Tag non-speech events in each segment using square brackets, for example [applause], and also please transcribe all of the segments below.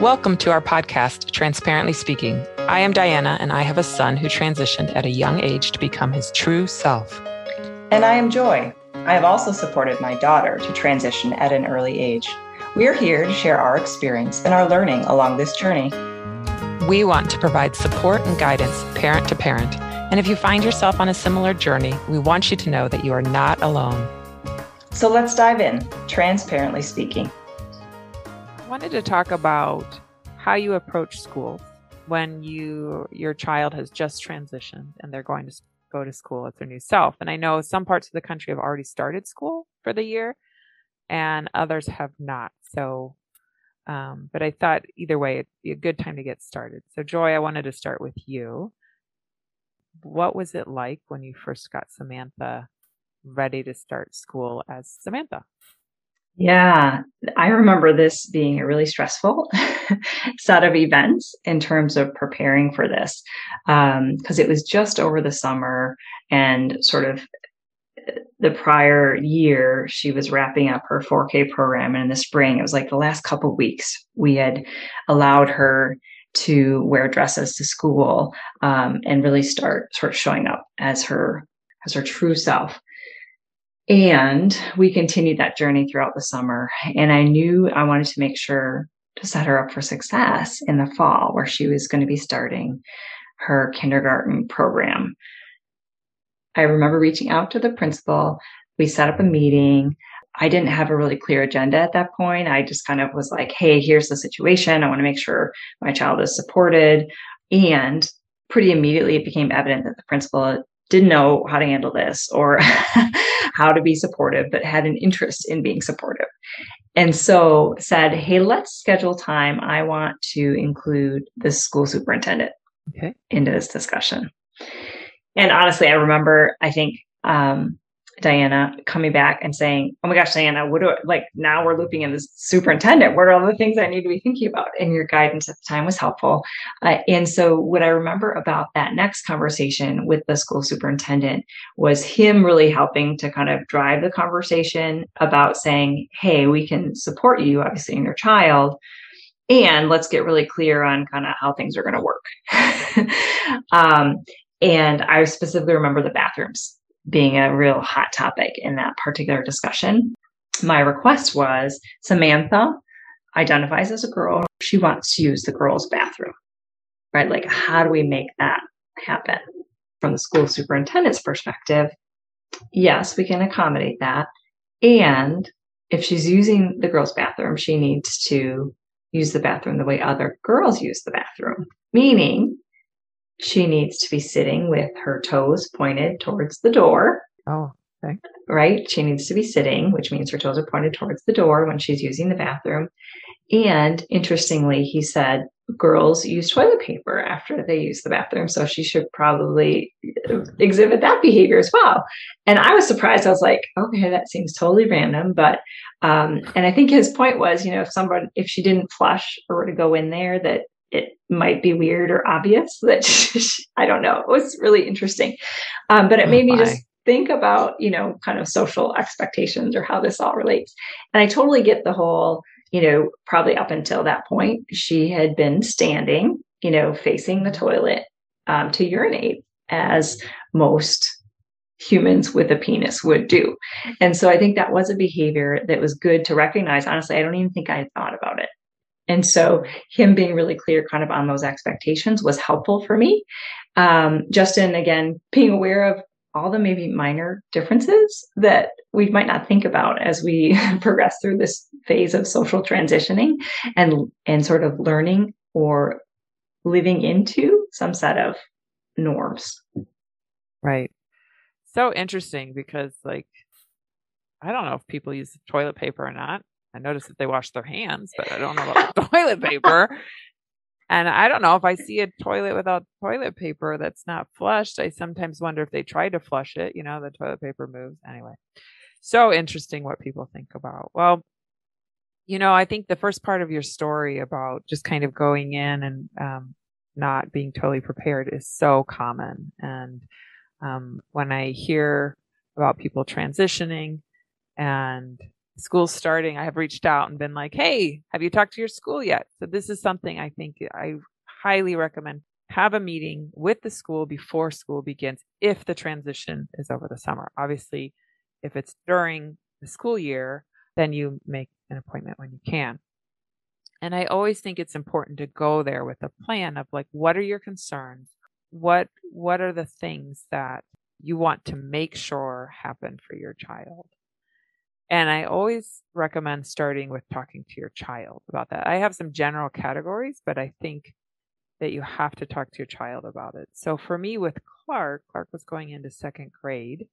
Welcome to our podcast, Transparently Speaking. I am Diana, and I have a son who transitioned at a young age to become his true self. And I am Joy. I have also supported my daughter to transition at an early age. We are here to share our experience and our learning along this journey. We want to provide support and guidance parent to parent. And if you find yourself on a similar journey, we want you to know that you are not alone. So let's dive in, transparently speaking wanted to talk about how you approach school when you your child has just transitioned and they're going to go to school as their new self. And I know some parts of the country have already started school for the year, and others have not. So, um, but I thought either way it'd be a good time to get started. So, Joy, I wanted to start with you. What was it like when you first got Samantha ready to start school as Samantha? Yeah, I remember this being a really stressful [laughs] set of events in terms of preparing for this because um, it was just over the summer and sort of uh, the prior year she was wrapping up her 4k program and in the spring it was like the last couple weeks we had allowed her to wear dresses to school um, and really start sort of showing up as her as her true self and we continued that journey throughout the summer. And I knew I wanted to make sure to set her up for success in the fall, where she was going to be starting her kindergarten program. I remember reaching out to the principal. We set up a meeting. I didn't have a really clear agenda at that point. I just kind of was like, hey, here's the situation. I want to make sure my child is supported. And pretty immediately, it became evident that the principal didn't know how to handle this or [laughs] how to be supportive, but had an interest in being supportive. And so said, Hey, let's schedule time. I want to include the school superintendent okay. into this discussion. And honestly, I remember, I think, um, Diana coming back and saying, "Oh my gosh, Diana, what do I, like now we're looping in this superintendent? What are all the things I need to be thinking about?" And your guidance at the time was helpful. Uh, and so, what I remember about that next conversation with the school superintendent was him really helping to kind of drive the conversation about saying, "Hey, we can support you, obviously, in your child." And let's get really clear on kind of how things are going to work. [laughs] um, and I specifically remember the bathrooms being a real hot topic in that particular discussion. My request was Samantha identifies as a girl. She wants to use the girls' bathroom, right? Like, how do we make that happen? From the school superintendent's perspective, yes, we can accommodate that. And if she's using the girls' bathroom, she needs to use the bathroom the way other girls use the bathroom, meaning she needs to be sitting with her toes pointed towards the door. Oh, okay. Right? She needs to be sitting, which means her toes are pointed towards the door when she's using the bathroom. And interestingly, he said girls use toilet paper after they use the bathroom. So she should probably exhibit that behavior as well. And I was surprised. I was like, okay, that seems totally random. But, um, and I think his point was, you know, if somebody, if she didn't flush or were to go in there, that it might be weird or obvious [laughs] that I don't know. It was really interesting. Um, but it oh, made me just think about, you know, kind of social expectations or how this all relates. And I totally get the whole, you know, probably up until that point, she had been standing, you know, facing the toilet um, to urinate as most humans with a penis would do. And so I think that was a behavior that was good to recognize. Honestly, I don't even think I had thought about it and so him being really clear kind of on those expectations was helpful for me. Um, Justin, again, being aware of all the maybe minor differences that we might not think about as we [laughs] progress through this phase of social transitioning and and sort of learning or living into some set of norms. Right. So interesting because like I don't know if people use toilet paper or not. I notice that they wash their hands, but I don't know about [laughs] toilet paper. And I don't know if I see a toilet without toilet paper that's not flushed. I sometimes wonder if they tried to flush it. You know, the toilet paper moves. Anyway, so interesting what people think about. Well, you know, I think the first part of your story about just kind of going in and um, not being totally prepared is so common. And um, when I hear about people transitioning and school's starting, I have reached out and been like, Hey, have you talked to your school yet? So this is something I think I highly recommend have a meeting with the school before school begins if the transition is over the summer. Obviously, if it's during the school year, then you make an appointment when you can. And I always think it's important to go there with a plan of like, what are your concerns? What, what are the things that you want to make sure happen for your child? And I always recommend starting with talking to your child about that. I have some general categories, but I think that you have to talk to your child about it. So for me with Clark, Clark was going into second grade.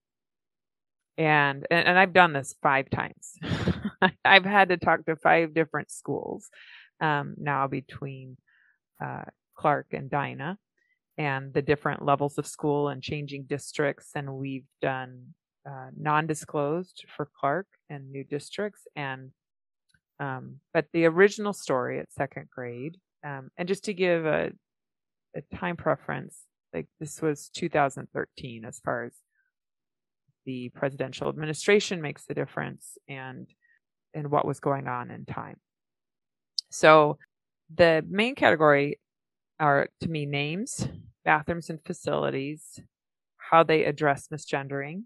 And and, and I've done this five times. [laughs] I've had to talk to five different schools um, now between uh, Clark and Dinah and the different levels of school and changing districts. And we've done uh, non-disclosed for Clark and new districts. And um, but the original story at second grade, um, and just to give a, a time preference, like this was 2013 as far as the presidential administration makes the difference and and what was going on in time. So the main category are to me names, bathrooms and facilities, how they address misgendering,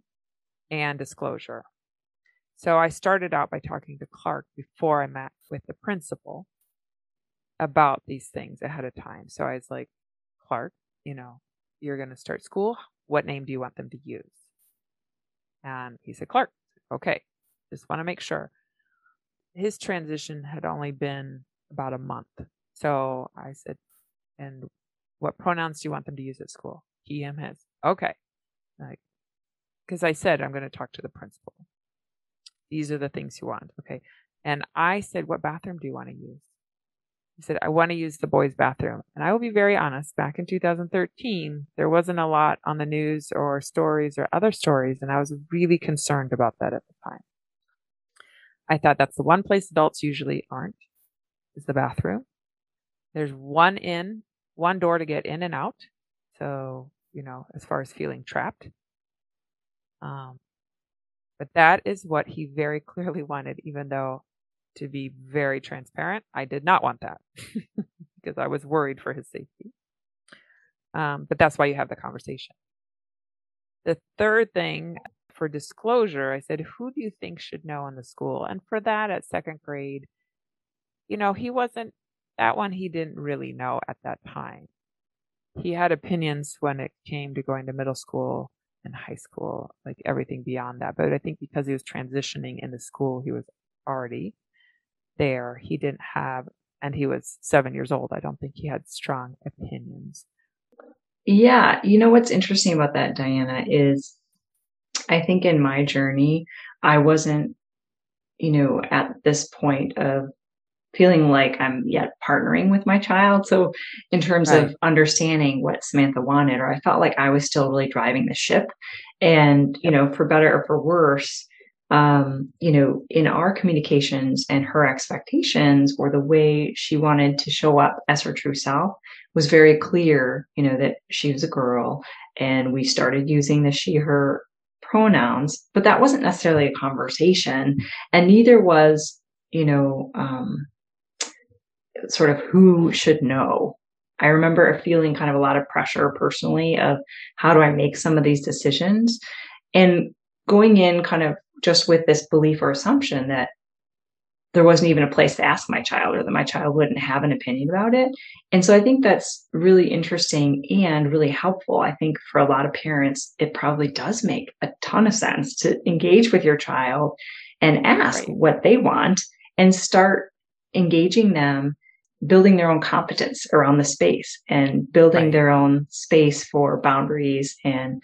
and disclosure. So I started out by talking to Clark before I met with the principal about these things ahead of time. So I was like, Clark, you know, you're going to start school. What name do you want them to use? And he said, Clark. Okay. Just want to make sure. His transition had only been about a month. So I said, and what pronouns do you want them to use at school? He, him, his. Okay. Like, because I said, I'm going to talk to the principal. These are the things you want. Okay. And I said, what bathroom do you want to use? He said, I want to use the boys' bathroom. And I will be very honest, back in 2013, there wasn't a lot on the news or stories or other stories. And I was really concerned about that at the time. I thought that's the one place adults usually aren't is the bathroom. There's one in, one door to get in and out. So, you know, as far as feeling trapped. Um, but that is what he very [laughs] clearly wanted, even though to be very transparent, I did not want that [laughs] because I was worried for his safety. Um, but that's why you have the conversation. The third thing for disclosure, I said, who do you think should know in the school? And for that at second grade, you know, he wasn't that one, he didn't really know at that time. He had opinions when it came to going to middle school and high school, like everything beyond that. But I think because he was transitioning in the school he was already there, he didn't have, and he was seven years old. I don't think he had strong opinions. Yeah. You know what's interesting about that, Diana, is I think in my journey, I wasn't, you know, at this point of feeling like I'm yet partnering with my child. So, in terms right. of understanding what Samantha wanted, or I felt like I was still really driving the ship. And, you know, for better or for worse, um, you know, in our communications and her expectations or the way she wanted to show up as her true self was very clear, you know, that she was a girl and we started using the she, her pronouns, but that wasn't necessarily a conversation. And neither was, you know, um, sort of who should know. I remember feeling kind of a lot of pressure personally of how do I make some of these decisions and going in kind of just with this belief or assumption that there wasn't even a place to ask my child or that my child wouldn't have an opinion about it. And so I think that's really interesting and really helpful. I think for a lot of parents, it probably does make a ton of sense to engage with your child and ask right. what they want and start engaging them building their own competence around the space and building right. their own space for boundaries and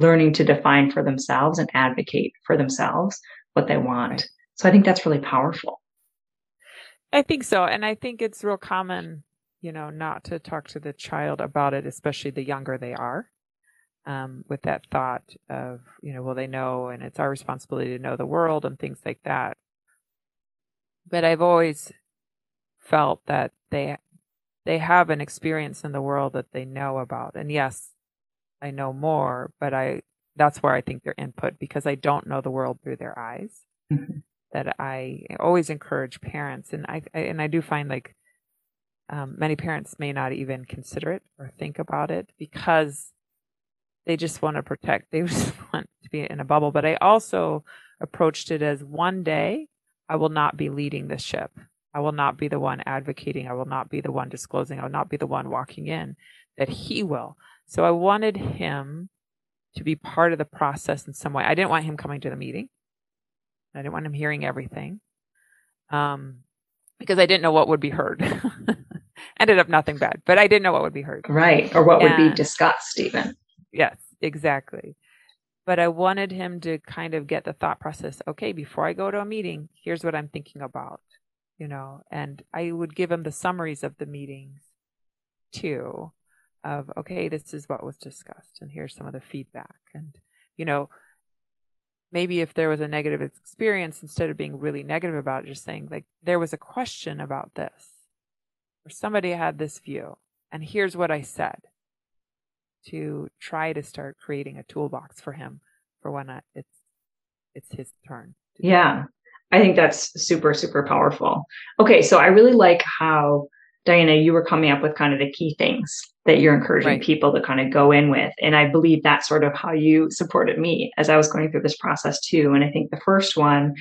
learning to define for themselves and advocate for themselves what they want. Right. So I think that's really powerful. I think so. And I think it's real common, you know, not to talk to the child about it, especially the younger they are, um, with that thought of, you know, well, they know and it's our responsibility to know the world and things like that. But I've always felt that they they have an experience in the world that they know about. And yes, I know more, but I that's where I think their input because I don't know the world through their eyes. Mm-hmm. that I always encourage parents, and I, I and I do find like um, many parents may not even consider it or think about it because they just want to protect. They [laughs] just want to be in a bubble. But I also approached it as one day I will not be leading the ship. I will not be the one advocating. I will not be the one disclosing. I will not be the one walking in. That he will. So I wanted him to be part of the process in some way. I didn't want him coming to the meeting. I didn't want him hearing everything. Um, because I didn't know what would be heard. [laughs] Ended up nothing bad, but I didn't know what would be heard. Right. Or what and, would be discussed even. Yes, exactly. But I wanted him to kind of get the thought process, okay, before I go to a meeting, here's what I'm thinking about, you know, and I would give him the summaries of the meetings too of okay this is what was discussed and here's some of the feedback. And you know maybe if there was a negative experience instead of being really negative about it just saying like there was a question about this or somebody had this view and here's what i said to try to start creating a toolbox for him for when it's it's his turn yeah i think that's super super powerful okay so i really like how Diana, you were coming up with kind of the key things that you're encouraging right. people to kind of go in with. And I believe that's sort of how you supported me as I was going through this process too. And I think the first one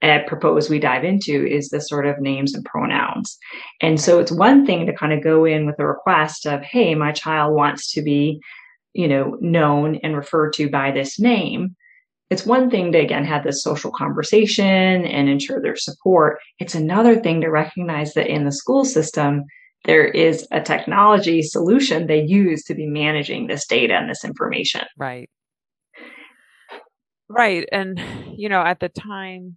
uh, I propose we dive into is the sort of names and pronouns. And so it's one thing to kind of go in with a request of, hey, my child wants to be, you know, known and referred to by this name it's one thing to again have this social conversation and ensure their support. It's another thing to recognize that in the school system, there is a technology solution they use to be managing this data and this information. Right. Right. And, you know, at the time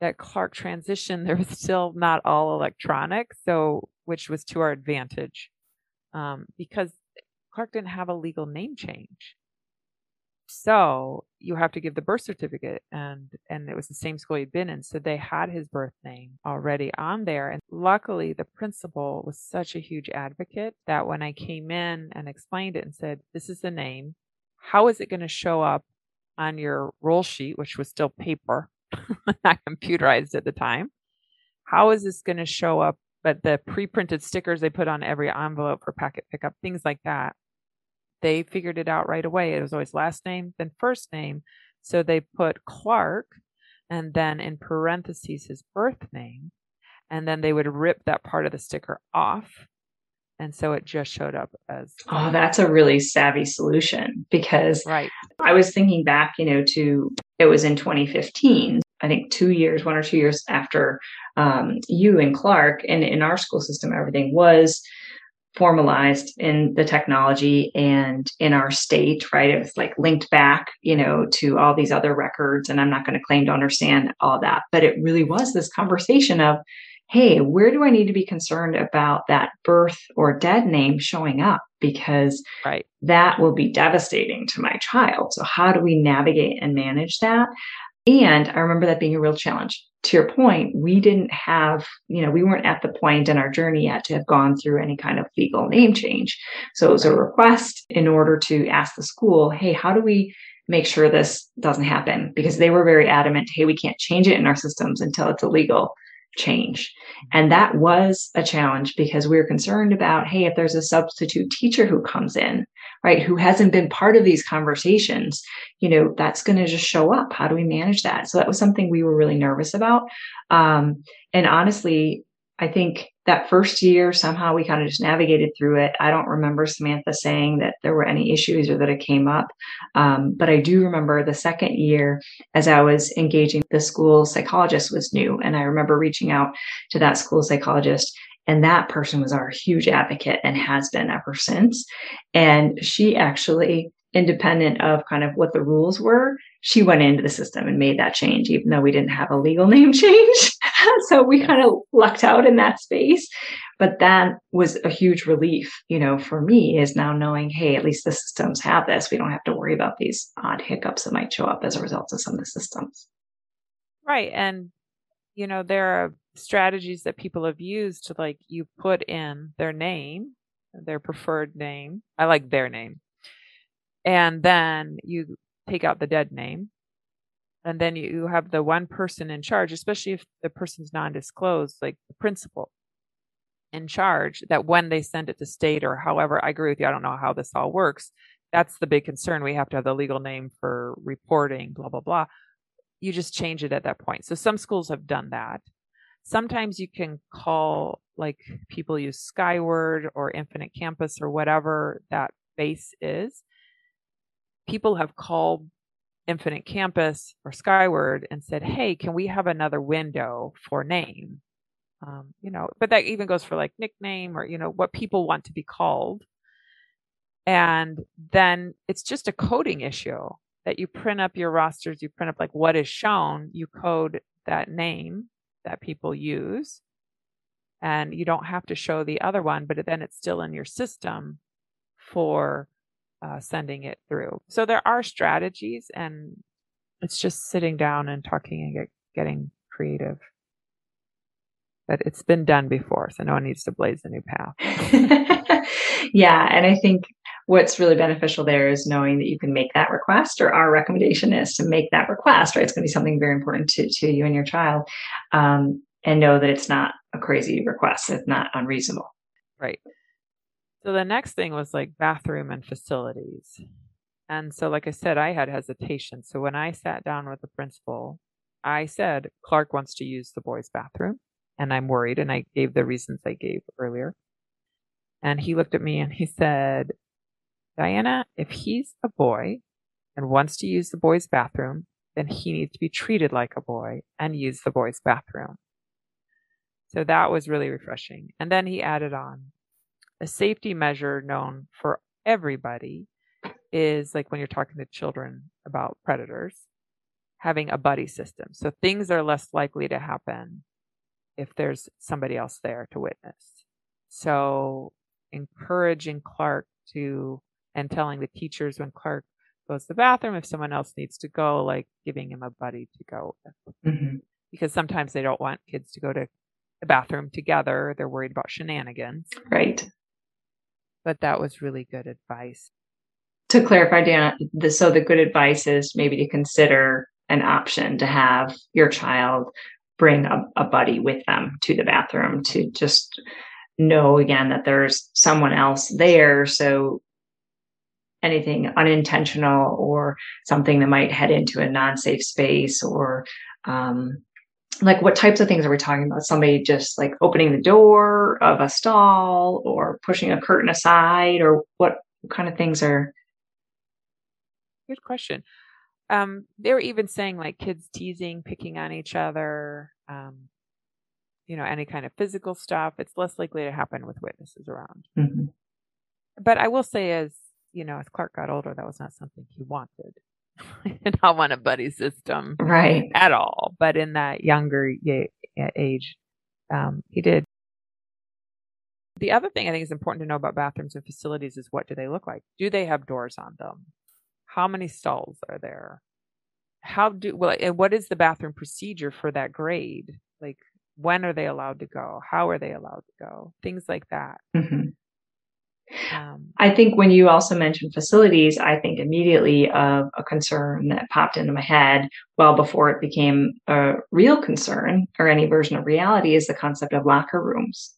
that Clark transitioned, there was still not all electronic. So, which was to our advantage um, because Clark didn't have a legal name change. So you have to give the birth certificate and and it was the same school he'd been in. So they had his birth name already on there. And luckily the principal was such a huge advocate that when I came in and explained it and said, This is the name, how is it going to show up on your roll sheet, which was still paper, [laughs] not computerized at the time? How is this going to show up? But the pre-printed stickers they put on every envelope for packet pickup, things like that they figured it out right away. It was always last name, then first name. So they put Clark and then in parentheses his birth name. And then they would rip that part of the sticker off. And so it just showed up as. Oh, that's a really savvy solution because right. I was thinking back, you know, to it was in 2015. I think two years, one or two years after um, you and Clark, and in our school system, everything was formalized in the technology and in our state, right? It was like linked back, you know, to all these other records. And I'm not going to claim to understand all that, but it really was this conversation of, hey, where do I need to be concerned about that birth or dead name showing up? Because right. that will be devastating to my child. So, how do we navigate and manage that? And I remember that being a real challenge. To your point, we didn't have, you know, we weren't at the point in our journey yet to have gone through any kind of legal name change. So it was a request in order to ask the school, hey, how do we make sure this doesn't happen? Because they were very adamant, hey, we can't change it in our systems until it's a legal change. And that was a challenge because we were concerned about, hey, if there's a substitute teacher who comes in, right, who hasn't been part of these conversations, you know, that's going to just show up. How do we manage that? So that was something we were really nervous about. Um, and honestly, I think that first year, somehow we kind of just navigated through it. I don't remember Samantha saying that there were any issues or that it came up. Um, but I do remember the second year as I was engaging, the school psychologist was new. And I remember reaching out to that school psychologist and that person was our huge advocate and has been ever since. And she actually independent of kind of what the rules were, she went into the system and made that change, even though we didn't have a legal [laughs] name change. [laughs] so we kind of lucked out in that space. But that was a huge relief, you know, for me is now knowing, hey, at least the systems have this. We don't have to worry about these odd hiccups that might show up as a result of some of the systems. Right. And, you know, there are strategies that people have used to like you put in their name, their preferred name. I like their name and then you take out the dead name and then you have the one person in charge, especially if the person's non-disclosed, like the principal in charge, that when they send it to state or however, I agree with you. I don't know how this all works. That's the big concern. We have to have the legal name for reporting, blah, blah, blah. You just change it at that point. So some schools have done that. Sometimes you can call, like people use Skyward or Infinite Campus or whatever that base is. People have called Infinite Campus or Skyward and said, Hey, can we have another window for name? Um, you know, but that even goes for like nickname or, you know, what people want to be called. And then it's just a coding issue that you print up your rosters, you print up like what is shown, you code that name that people use. And you don't have to show the other one, but then it's still in your system for uh, sending it through. So there are strategies, and it's just sitting down and talking and get, getting creative. But it's been done before, so no one needs to blaze a new path. [laughs] yeah, and I think what's really beneficial there is knowing that you can make that request, or our recommendation is to make that request. Right, it's going to be something very important to to you and your child, um, and know that it's not a crazy request. It's not unreasonable. Right. So the next thing was like bathroom and facilities. And so, like I said, I had hesitation. So when I sat down with the principal, I said, Clark wants to use the boys' bathroom, and I'm worried. And I gave the reasons I gave earlier. And he looked at me and he said, Diana, if he's a boy and wants to use the boys' bathroom, then he needs to be treated like a boy and use the boys' bathroom. So that was really refreshing. And then he added on, a safety measure known for everybody is like when you're talking to children about predators, having a buddy system. So things are less likely to happen if there's somebody else there to witness. So encouraging Clark to, and telling the teachers when Clark goes to the bathroom, if someone else needs to go, like giving him a buddy to go with. Mm-hmm. Because sometimes they don't want kids to go to the bathroom together. They're worried about shenanigans. Right but that was really good advice. To clarify, Diana, the, so the good advice is maybe to consider an option to have your child bring a, a buddy with them to the bathroom to just know again that there's someone else there. So anything unintentional or something that might head into a non-safe space or um, like what types of things are we talking about? Somebody just like opening the door of a stall or pushing a curtain aside or what kind of things are good question. Um they were even saying like kids teasing picking on each other um you know any kind of physical stuff. It's less likely to happen with witnesses around. Mm-hmm. but i will say as you know as clark got older that was not something he wanted [laughs] not want a buddy system right. at all. But in that younger age um, he did. The other thing i think is important to know about bathrooms and facilities is what do they look like? Do they have doors on them? How many stalls are there? How do well and what is the bathroom procedure for that grade? Like when are they allowed to go? How are they allowed to go? Things like that. Mm-hmm. Um, I think when you also mentioned facilities, I think immediately of a concern that popped into my head well before it became a real concern or any version of reality is the concept of locker rooms.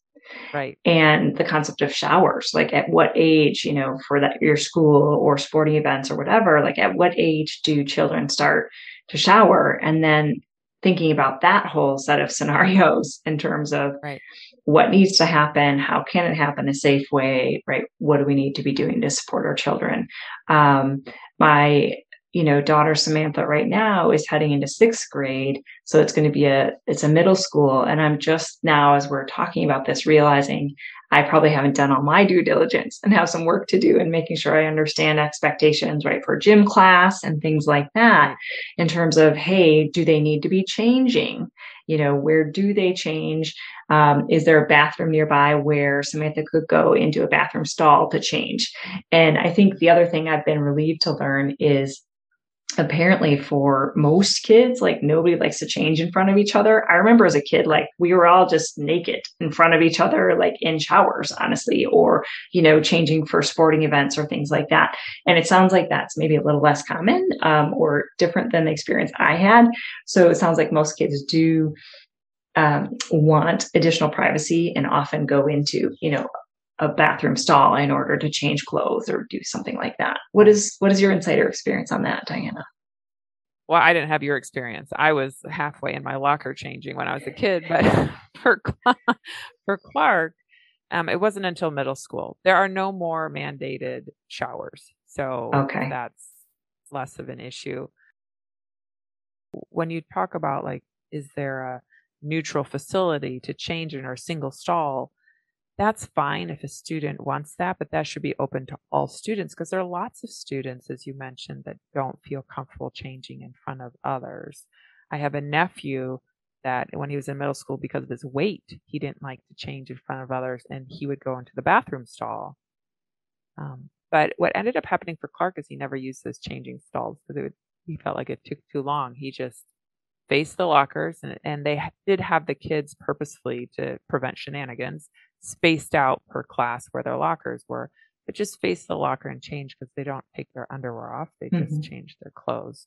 Right. And the concept of showers, like at what age, you know, for that your school or sporting events or whatever, like at what age do children start to shower? And then thinking about that whole set of [laughs] scenarios in terms of right what needs to happen how can it happen a safe way right? What do we need to be doing to support our children? Um, my you know daughter samantha right now is heading into sixth grade so it's going to be a it's a middle school and i'm just now as we're talking about this realizing i probably haven't done all my due diligence and have some work to do in making sure i understand expectations right for gym class and things like that in terms of hey do they need to be changing you know where do they change um, is there a bathroom nearby where Samantha could go into a bathroom stall to change? And I think the other thing I've been relieved to learn is apparently for most kids like nobody likes to change in front of each other. I remember as a kid like we were all just naked in front of each other like in showers honestly or you know changing for sporting events or things like that. And it sounds like that's maybe a little less common um, or different than the experience i had. So it sounds like most kids do um, want additional privacy and often go into you know a bathroom stall in order to change clothes or do something like that. What is what is your insider experience on that, Diana? Well, I didn't have your experience. I was halfway in my locker changing when I was a kid, but [laughs] for for Clark, um, it wasn't until middle school. There are no more mandated showers, so okay. that's less of an issue. When you talk about like, is there a neutral facility to change in or single stall? That's fine if a student wants that, but that should be open to all students because there are lots of students, as you mentioned, that don't feel comfortable changing in front of others. I have a nephew that when he was in middle school, because of his weight, he didn't like to change in front of others and he would go into the bathroom stall. Um, but what ended up happening for Clark is he never used those changing stalls because he felt like it took too long. He just faced the lockers and, and they did have the kids purposefully to prevent shenanigans spaced out per class where their lockers were, but just face the locker and change because they don't take their underwear off. They just mm-hmm. change their clothes.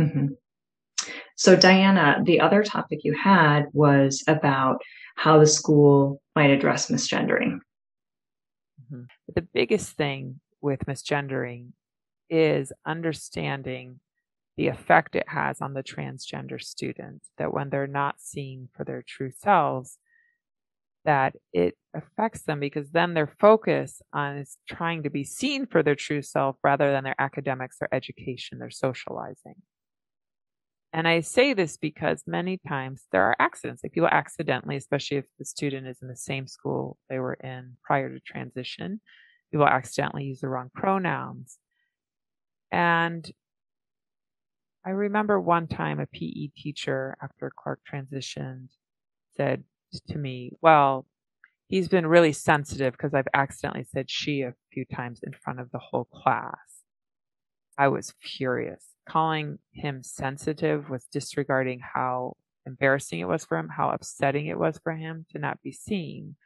Mm-hmm. So, Diana, the other topic you had was about how the school might address misgendering. Mm-hmm. The biggest thing with misgendering is understanding the effect it has on the transgender student, that when they're not seen for their true selves, that it affects them because then their focus on is trying to be seen for their true self rather than their academics, their education, their socializing. And I say this because many times there are accidents. Like people accidentally, especially if the student is in the same school they were in prior to transition, people accidentally use the wrong pronouns. And I remember one time a PE teacher after Clark transitioned said, to me, well, he's been really sensitive because I've accidentally said she a few times in front of the whole class. I was furious. Calling him sensitive was disregarding how embarrassing it was for him, how upsetting it was for him to not be seen.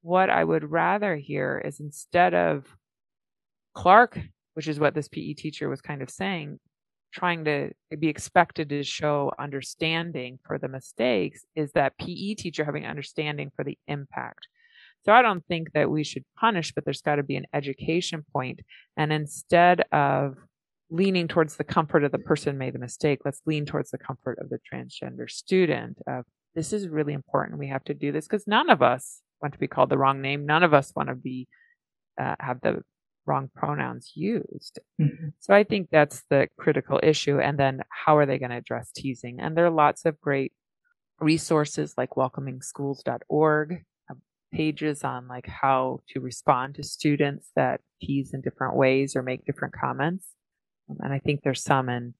What I would rather hear is instead of Clark, which is what this PE teacher was kind of saying, trying to be expected to show understanding for the mistakes is that PE teacher having understanding for the impact. So I don't think that we should punish, but there's got to be an education point. And instead of leaning towards the comfort of the person made the mistake, let's lean towards the comfort of the transgender student of this is really important. We have to do this because none of us want to be called the wrong name. None of us want to be uh, have the wrong pronouns used. Mm-hmm. So I think that's the critical issue. And then how are they going to address teasing? And there are lots of great resources like welcomingschools.org, uh, pages on like how to respond to students that tease in different ways or make different comments. Um, and I think there's some in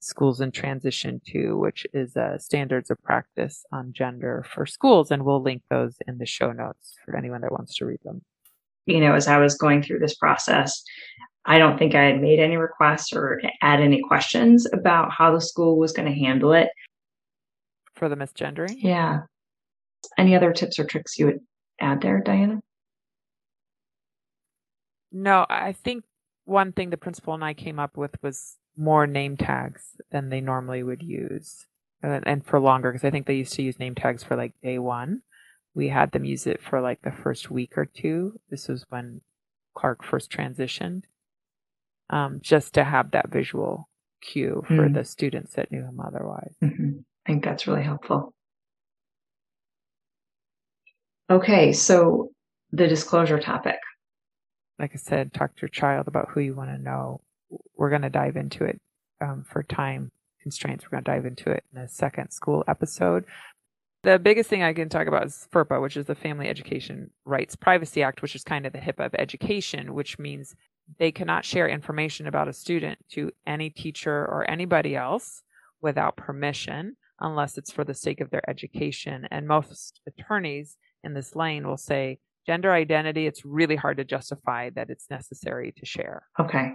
schools in transition too, which is uh, standards of practice on gender for schools. And we'll link those in the show notes for anyone that wants to read them you know, as I was going through this process, I don't think I had made any requests or had any questions about how the school was going to handle it. For the misgendering? Yeah. Any other tips or tricks you would add there, Diana? No, I think one thing the principal and I came up with was more name tags than they normally would use. And, and for longer, because I think they used to use name tags for like day one we had them use it for like the first week or two. This was when Clark first transitioned, um, just to have that visual cue for mm the students that knew him otherwise. Mm-hmm. I think that's really helpful. Okay, so the disclosure topic. Like I said, talk to your child about who you want to know. We're going to dive into it um, for time constraints. We're going to dive into it in a second school episode. The biggest thing I can talk about is FERPA, which is the Family Education Rights Privacy Act, which is kind of the HIPAA of education, which means they cannot share information about a student to any teacher or anybody else without permission unless it's for the sake of their education. And most attorneys in this lane will say gender identity, it's really hard to justify that it's necessary to share. Okay.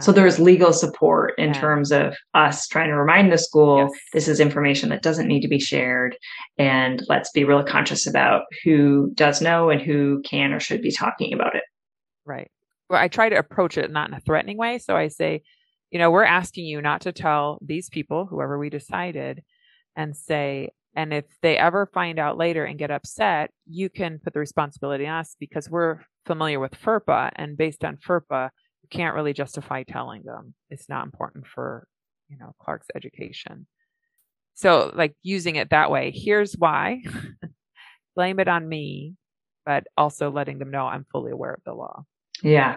So Um, there's legal support in Yeah. terms of us trying to remind the school Yes. this is information that doesn't need to be shared. And let's be really conscious about who does know and who can or should be talking about it. Right. Well, I try to approach it not in a threatening way. So I say, you know, we're asking you not to tell these people, whoever we decided, and say, and if they ever find out later and get upset, you can put the responsibility on us because we're familiar with FERPA. And based on FERPA, you can't really justify telling them. It's not important for, you know, Clark's education. So, like using it that way, here's why. [laughs] Blame it on me, but also letting them know I'm fully aware of the law. Yeah.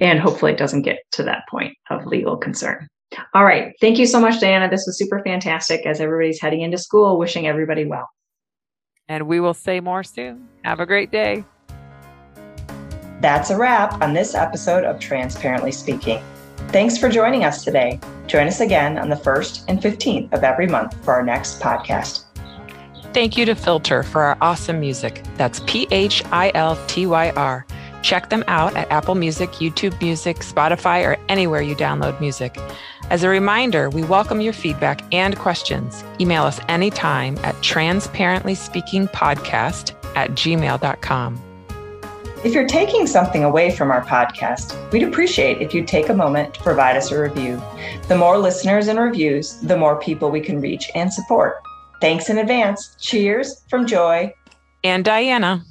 And hopefully it doesn't get to that point of legal concern. All right. Thank you so much, Diana. This was super fantastic as everybody's heading into school. Wishing everybody well. And we will say more soon. Have a great day. That's a wrap on this episode of Transparently Speaking. Thanks for joining us today. Join us again on the 1st and 15th of every month for our next podcast. Thank you to Philtyr for our awesome music. That's P H I L T Y R. Check them out at Apple Music, YouTube Music, Spotify, or anywhere you download music. As a reminder, we welcome your feedback and questions. Email us anytime at transparentlyspeakingpodcast at gmail.com. If you're taking something away from our podcast, we'd appreciate if you'd take a moment to provide us a review. The more listeners and reviews, the more people we can reach and support. Thanks in advance. Cheers from Joy. And Diana.